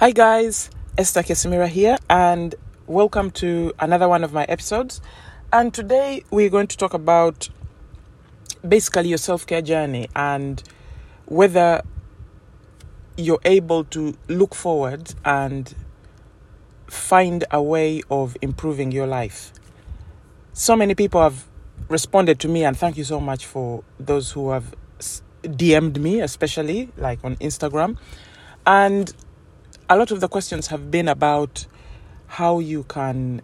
Hi, guys, Esther Kesimira here, and welcome to another one of my episodes. And today we're going to talk about basically your self care journey and whether you're able to look forward and find a way of improving your life. So many people have responded to me, and thank you so much for those who have DM'd me, especially like on Instagram. And a lot of the questions have been about how you can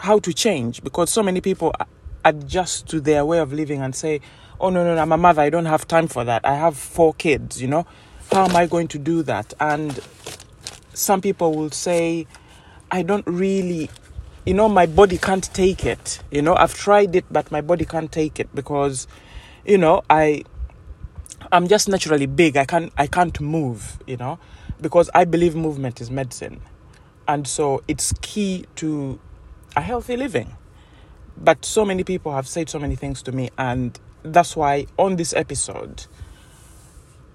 how to change because so many people adjust to their way of living and say oh no no, no i'm a mother i don't have time for that. I have four kids you know? How am i going to do that? And some people will say i don't really you know my body can't take it you know? I've tried it but my body can't take it because you know i i'm just naturally big. I can't i can't move you know because I believe movement is medicine. And so it's key to a healthy living. But so many people have said so many things to me, and that's why on this episode,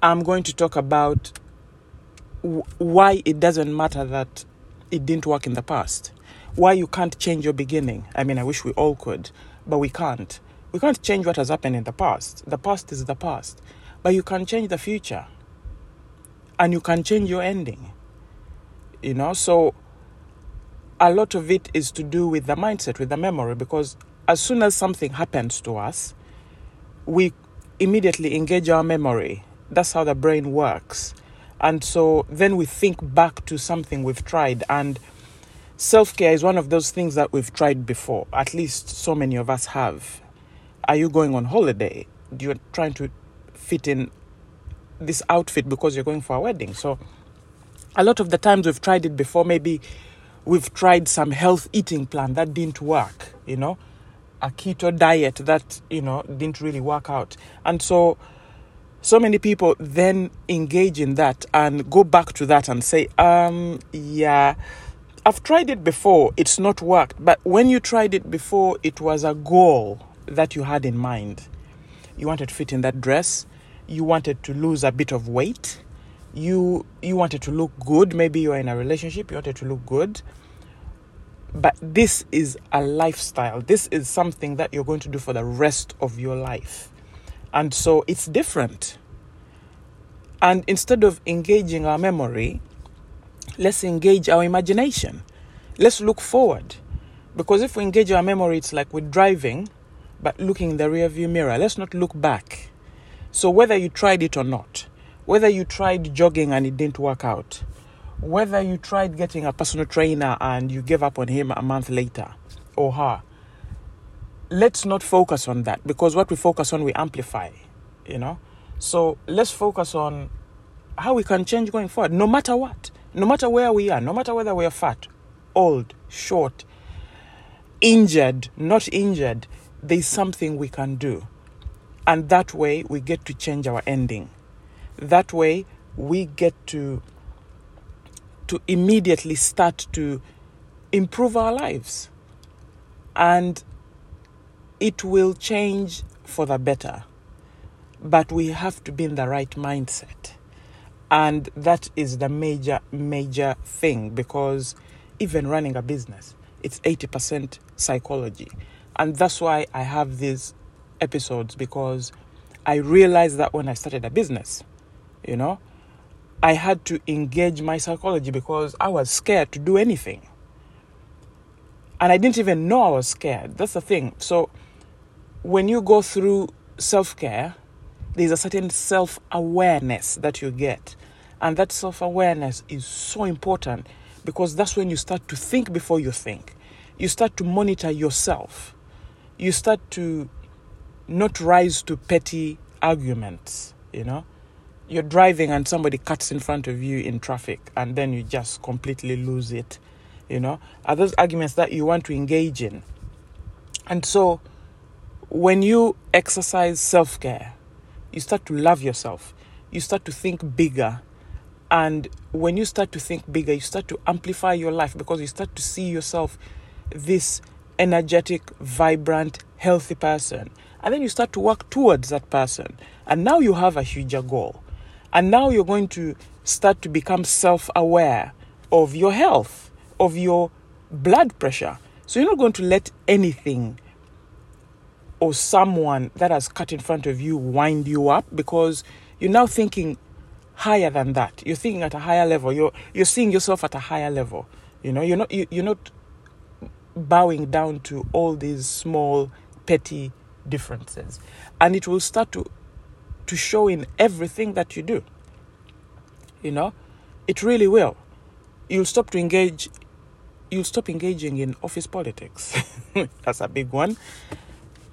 I'm going to talk about w- why it doesn't matter that it didn't work in the past, why you can't change your beginning. I mean, I wish we all could, but we can't. We can't change what has happened in the past. The past is the past, but you can change the future and you can change your ending. You know, so a lot of it is to do with the mindset, with the memory, because as soon as something happens to us, we immediately engage our memory. That's how the brain works. And so then we think back to something we've tried. And self care is one of those things that we've tried before. At least so many of us have. Are you going on holiday? You're trying to fit in this outfit because you're going for a wedding. So a lot of the times we've tried it before, maybe we've tried some health eating plan that didn't work, you know, a keto diet that, you know, didn't really work out. And so so many people then engage in that and go back to that and say, um, yeah, I've tried it before, it's not worked. But when you tried it before, it was a goal that you had in mind. You wanted to fit in that dress, you wanted to lose a bit of weight. You you wanted to look good. Maybe you're in a relationship you wanted to look good. But this is a lifestyle. This is something that you're going to do for the rest of your life. And so it's different. And instead of engaging our memory let's engage our imagination. Let's look forward. Because if we engage our memory it's like we're driving but looking in the rear view mirror. Let's not look back so, whether you tried it or not, whether you tried jogging and it didn't work out, whether you tried getting a personal trainer and you gave up on him a month later or her, let's not focus on that because what we focus on, we amplify, you know. So, let's focus on how we can change going forward, no matter what, no matter where we are, no matter whether we are fat, old, short, injured, not injured, there's something we can do. And that way we get to change our ending. That way we get to to immediately start to improve our lives. And it will change for the better. But we have to be in the right mindset. And that is the major, major thing because even running a business, it's 80% psychology. And that's why I have this episodes because I realized that when I started a business, you know, I had to engage my psychology because I was scared to do anything. And I didn't even know I was scared. That's the thing. So when you go through self care, there's a certain self awareness that you get. And that self awareness is so important because that's when you start to think before you think. You start to monitor yourself. You start to not rise to petty arguments, you know. You're driving and somebody cuts in front of you in traffic and then you just completely lose it, you know. Are those arguments that you want to engage in? And so when you exercise self care, you start to love yourself, you start to think bigger. And when you start to think bigger, you start to amplify your life because you start to see yourself this energetic, vibrant, healthy person and then you start to work towards that person. And now you have a huger goal. And now you're going to start to become self aware of your health, of your blood pressure. So you're not going to let anything or someone that has cut in front of you wind you up because you're now thinking higher than that. You're thinking at a higher level. You're you're seeing yourself at a higher level. You know, you're not you, you're not bowing down to all these small petty differences. And it will start to to show in everything that you do. You know, it really will. You'll stop to engage you'll stop engaging in office politics. That's a big one.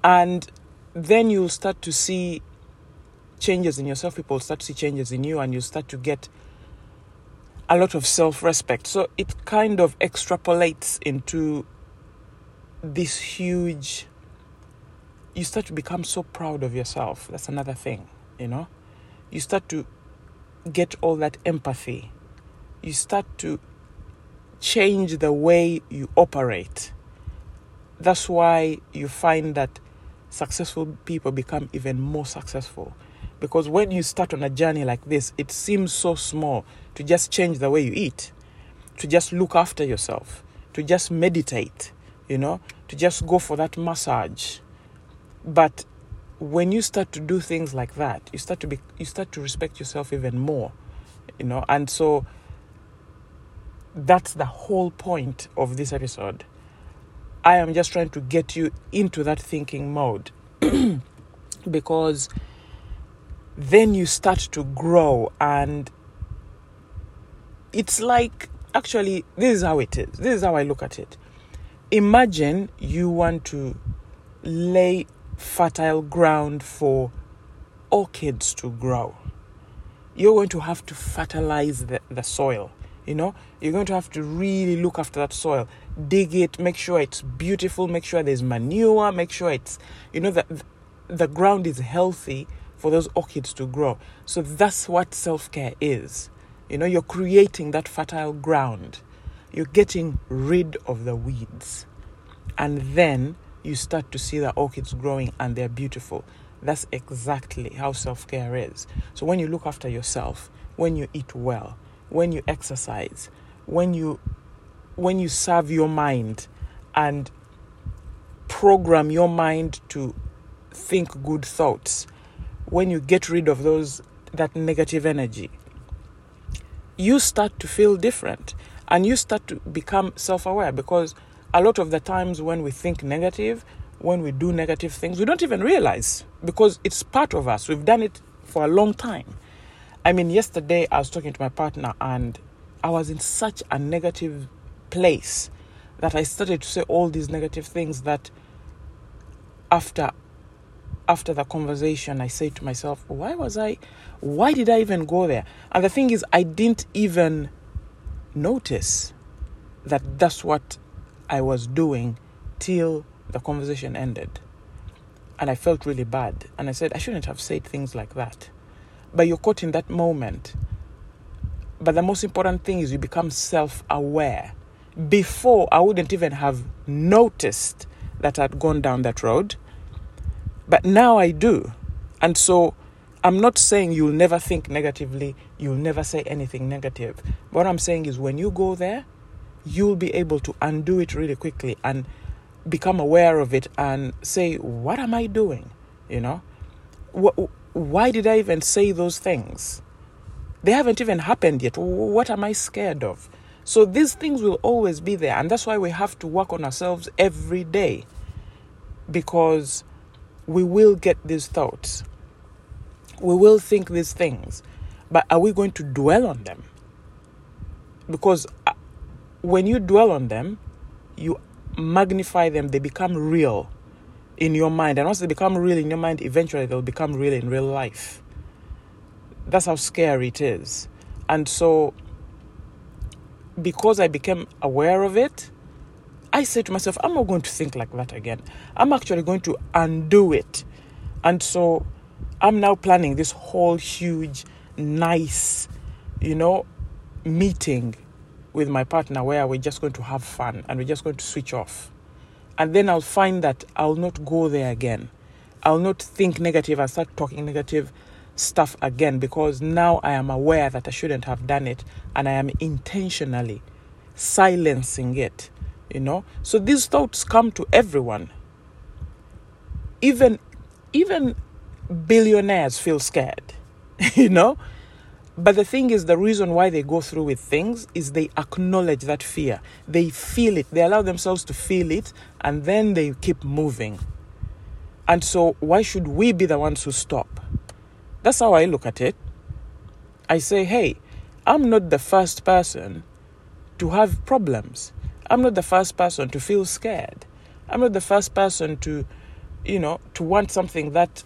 And then you'll start to see changes in yourself. People start to see changes in you, and you start to get a lot of self respect. So it kind of extrapolates into this huge. You start to become so proud of yourself. That's another thing, you know? You start to get all that empathy. You start to change the way you operate. That's why you find that successful people become even more successful. Because when you start on a journey like this, it seems so small to just change the way you eat, to just look after yourself, to just meditate, you know, to just go for that massage. But when you start to do things like that, you start to be you start to respect yourself even more, you know, and so that's the whole point of this episode. I am just trying to get you into that thinking mode. Because then you start to grow and it's like actually this is how it is. This is how i look at it. Imagine you want to lay fertile ground for orchids to grow. You're going to have to fertilize the, the soil you know, you're going to have to really look after that soil, dig it, make sure it's beautiful, make sure there's manure, make sure it's, you know, that the ground is healthy for those orchids to grow. So that's what self care is. You know, you're creating that fertile ground, you're getting rid of the weeds, and then you start to see the orchids growing and they're beautiful. That's exactly how self care is. So when you look after yourself, when you eat well, when you exercise, when you when you serve your mind and program your mind to think good thoughts, when you get rid of those that negative energy, you start to feel different and you start to become self-aware because a lot of the times when we think negative, when we do negative things, we don't even realize because it's part of us. We've done it for a long time. I mean, yesterday I was talking to my partner and I was in such a negative place that I started to say all these negative things that after after the conversation I say to myself, why was I why did I even go there? And the thing is I didn't even notice that that's what I was doing till the conversation ended. And I felt really bad. And I said, I shouldn't have said things like that but you're caught in that moment. But the most important thing is you become self aware. Before, I wouldn't even have noticed that I'd gone down that road, but now I do. And so I'm not saying you'll never think negatively, you'll never say anything negative. What I'm saying is when you go there, you'll be able to undo it really quickly and become aware of it and say, What am I doing? You know? Why did I even say those things? They haven't even happened yet. What am I scared of? So these things will always be there. And that's why we have to work on ourselves every day because we will get these thoughts. We will think these things. But are we going to dwell on them? Because when you dwell on them, you magnify them, they become real in your mind. And once they become real in your mind, eventually they'll become real in real life. That's how scary it is. And so, because I became aware of it, I said to myself, I'm not going to think like that again. I'm actually going to undo it. And so, I'm now planning this whole huge, nice, you know, meeting with my partner where we're just going to have fun and we're just going to switch off and then I'll find that I'll not go there again. I'll not think negative and start talking negative. stuff again because now I am aware that I shouldn't have done it and I am intentionally silencing it, you know. So these thoughts come to everyone. Even even billionaires feel scared, you know. But the thing is, the reason why they go through with things is they acknowledge that fear. They feel it. They allow themselves to feel it, and then they keep moving. And so, why should we be the ones who stop? That's how I look at it. I say, hey, I'm not the first person to have problems. I'm not the first person to feel scared. I'm not the first person to, you know, to want something that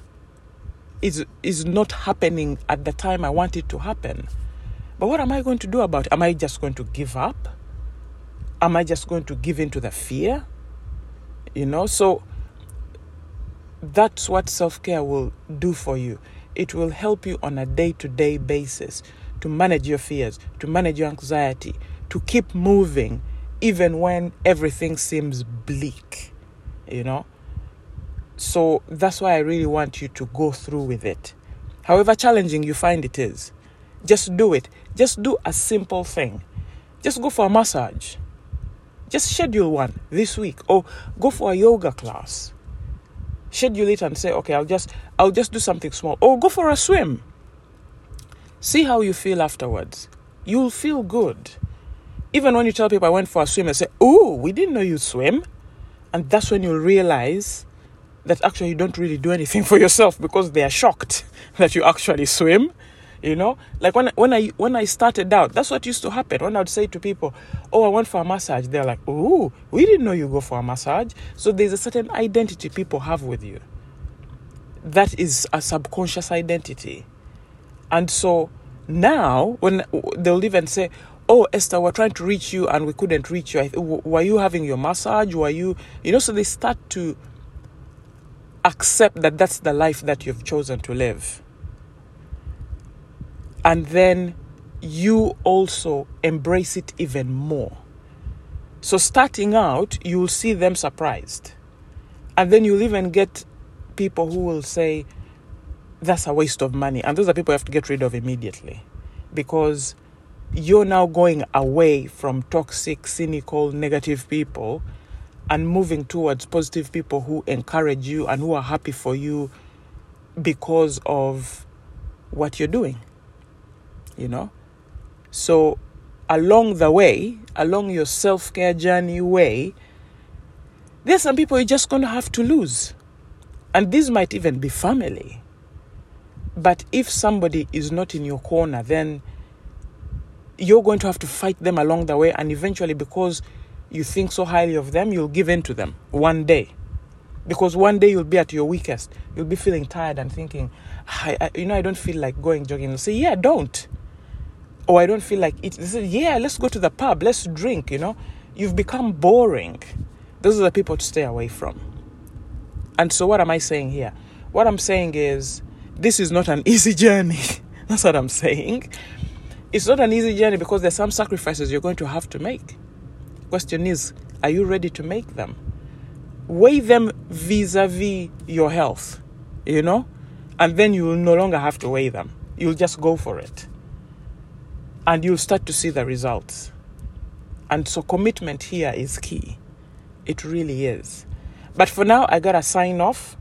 is is not happening at the time I want it to happen. But what am I going to do about it? Am I just going to give up? Am I just going to give in to the fear? You know, so that's what self care will do for you. It will help you on a day to day basis to manage your fears, to manage your anxiety, to keep moving even when everything seems bleak. You know? So that's why I really want you to go through with it. However challenging you find it is, just do it. Just do a simple thing. Just go for a massage. Just schedule one this week or go for a yoga class. Schedule it and say, okay, I'll just I'll just do something small. Or go for a swim. See how you feel afterwards. You'll feel good. Even when you tell people I went for a swim, they say, Oh, we didn't know you swim. And that's when you'll realize that actually you don't really do anything for yourself because they are shocked that you actually swim you know? Like when when i when i started out that's what used to happen. When i would say to people oh i went for a massage they're like oh we didn't know you go for a massage. So there's a certain identity people have with you. That is a subconscious identity. And so now when they'll even say oh esther we're trying to reach you and we couldn't reach you. Were you having your massage? Were you you know so they start to accept that that's the life that you've chosen to live. And then you also embrace it even more. So, starting out, you'll see them surprised. And then you'll even get people who will say, that's a waste of money. And those are people you have to get rid of immediately because you're now going away from toxic, cynical, negative people and moving towards positive people who encourage you and who are happy for you because of what you're doing. You know? So, along the way, along your self care journey way, there's some people you're just going to have to lose. And these might even be family. But if somebody is not in your corner, then you're going to have to fight them along the way. And eventually, because you think so highly of them, you'll give in to them one day. Because one day you'll be at your weakest. You'll be feeling tired and thinking, I, I, you know, I don't feel like going jogging. You'll say, yeah, don't. Or I don't feel like eating. They say, yeah, let's go to the pub. Let's drink, you know. You've become boring. Those are the people to stay away from. And so what am I saying here? What I'm saying is this is not an easy journey. That's what I'm saying. It's not an easy journey because there's some sacrifices you're going to have to make. Question is, are you ready to make them? Weigh them vis a vis your health, you know? And then you will no longer have to weigh them. You'll just go for it. And you'll start to see the results. And so, commitment here is key. It really is. But for now, I gotta sign off.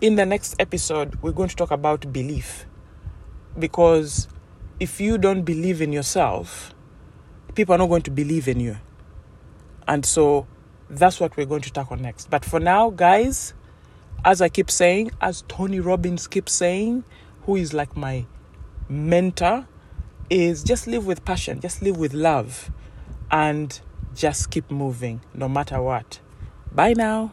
In the next episode, we're going to talk about belief. Because if you don't believe in yourself, people are not going to believe in you. And so that's what we're going to tackle next. But for now, guys, as I keep saying, as Tony Robbins keeps saying, who is like my mentor, is just live with passion, just live with love, and just keep moving no matter what. Bye now.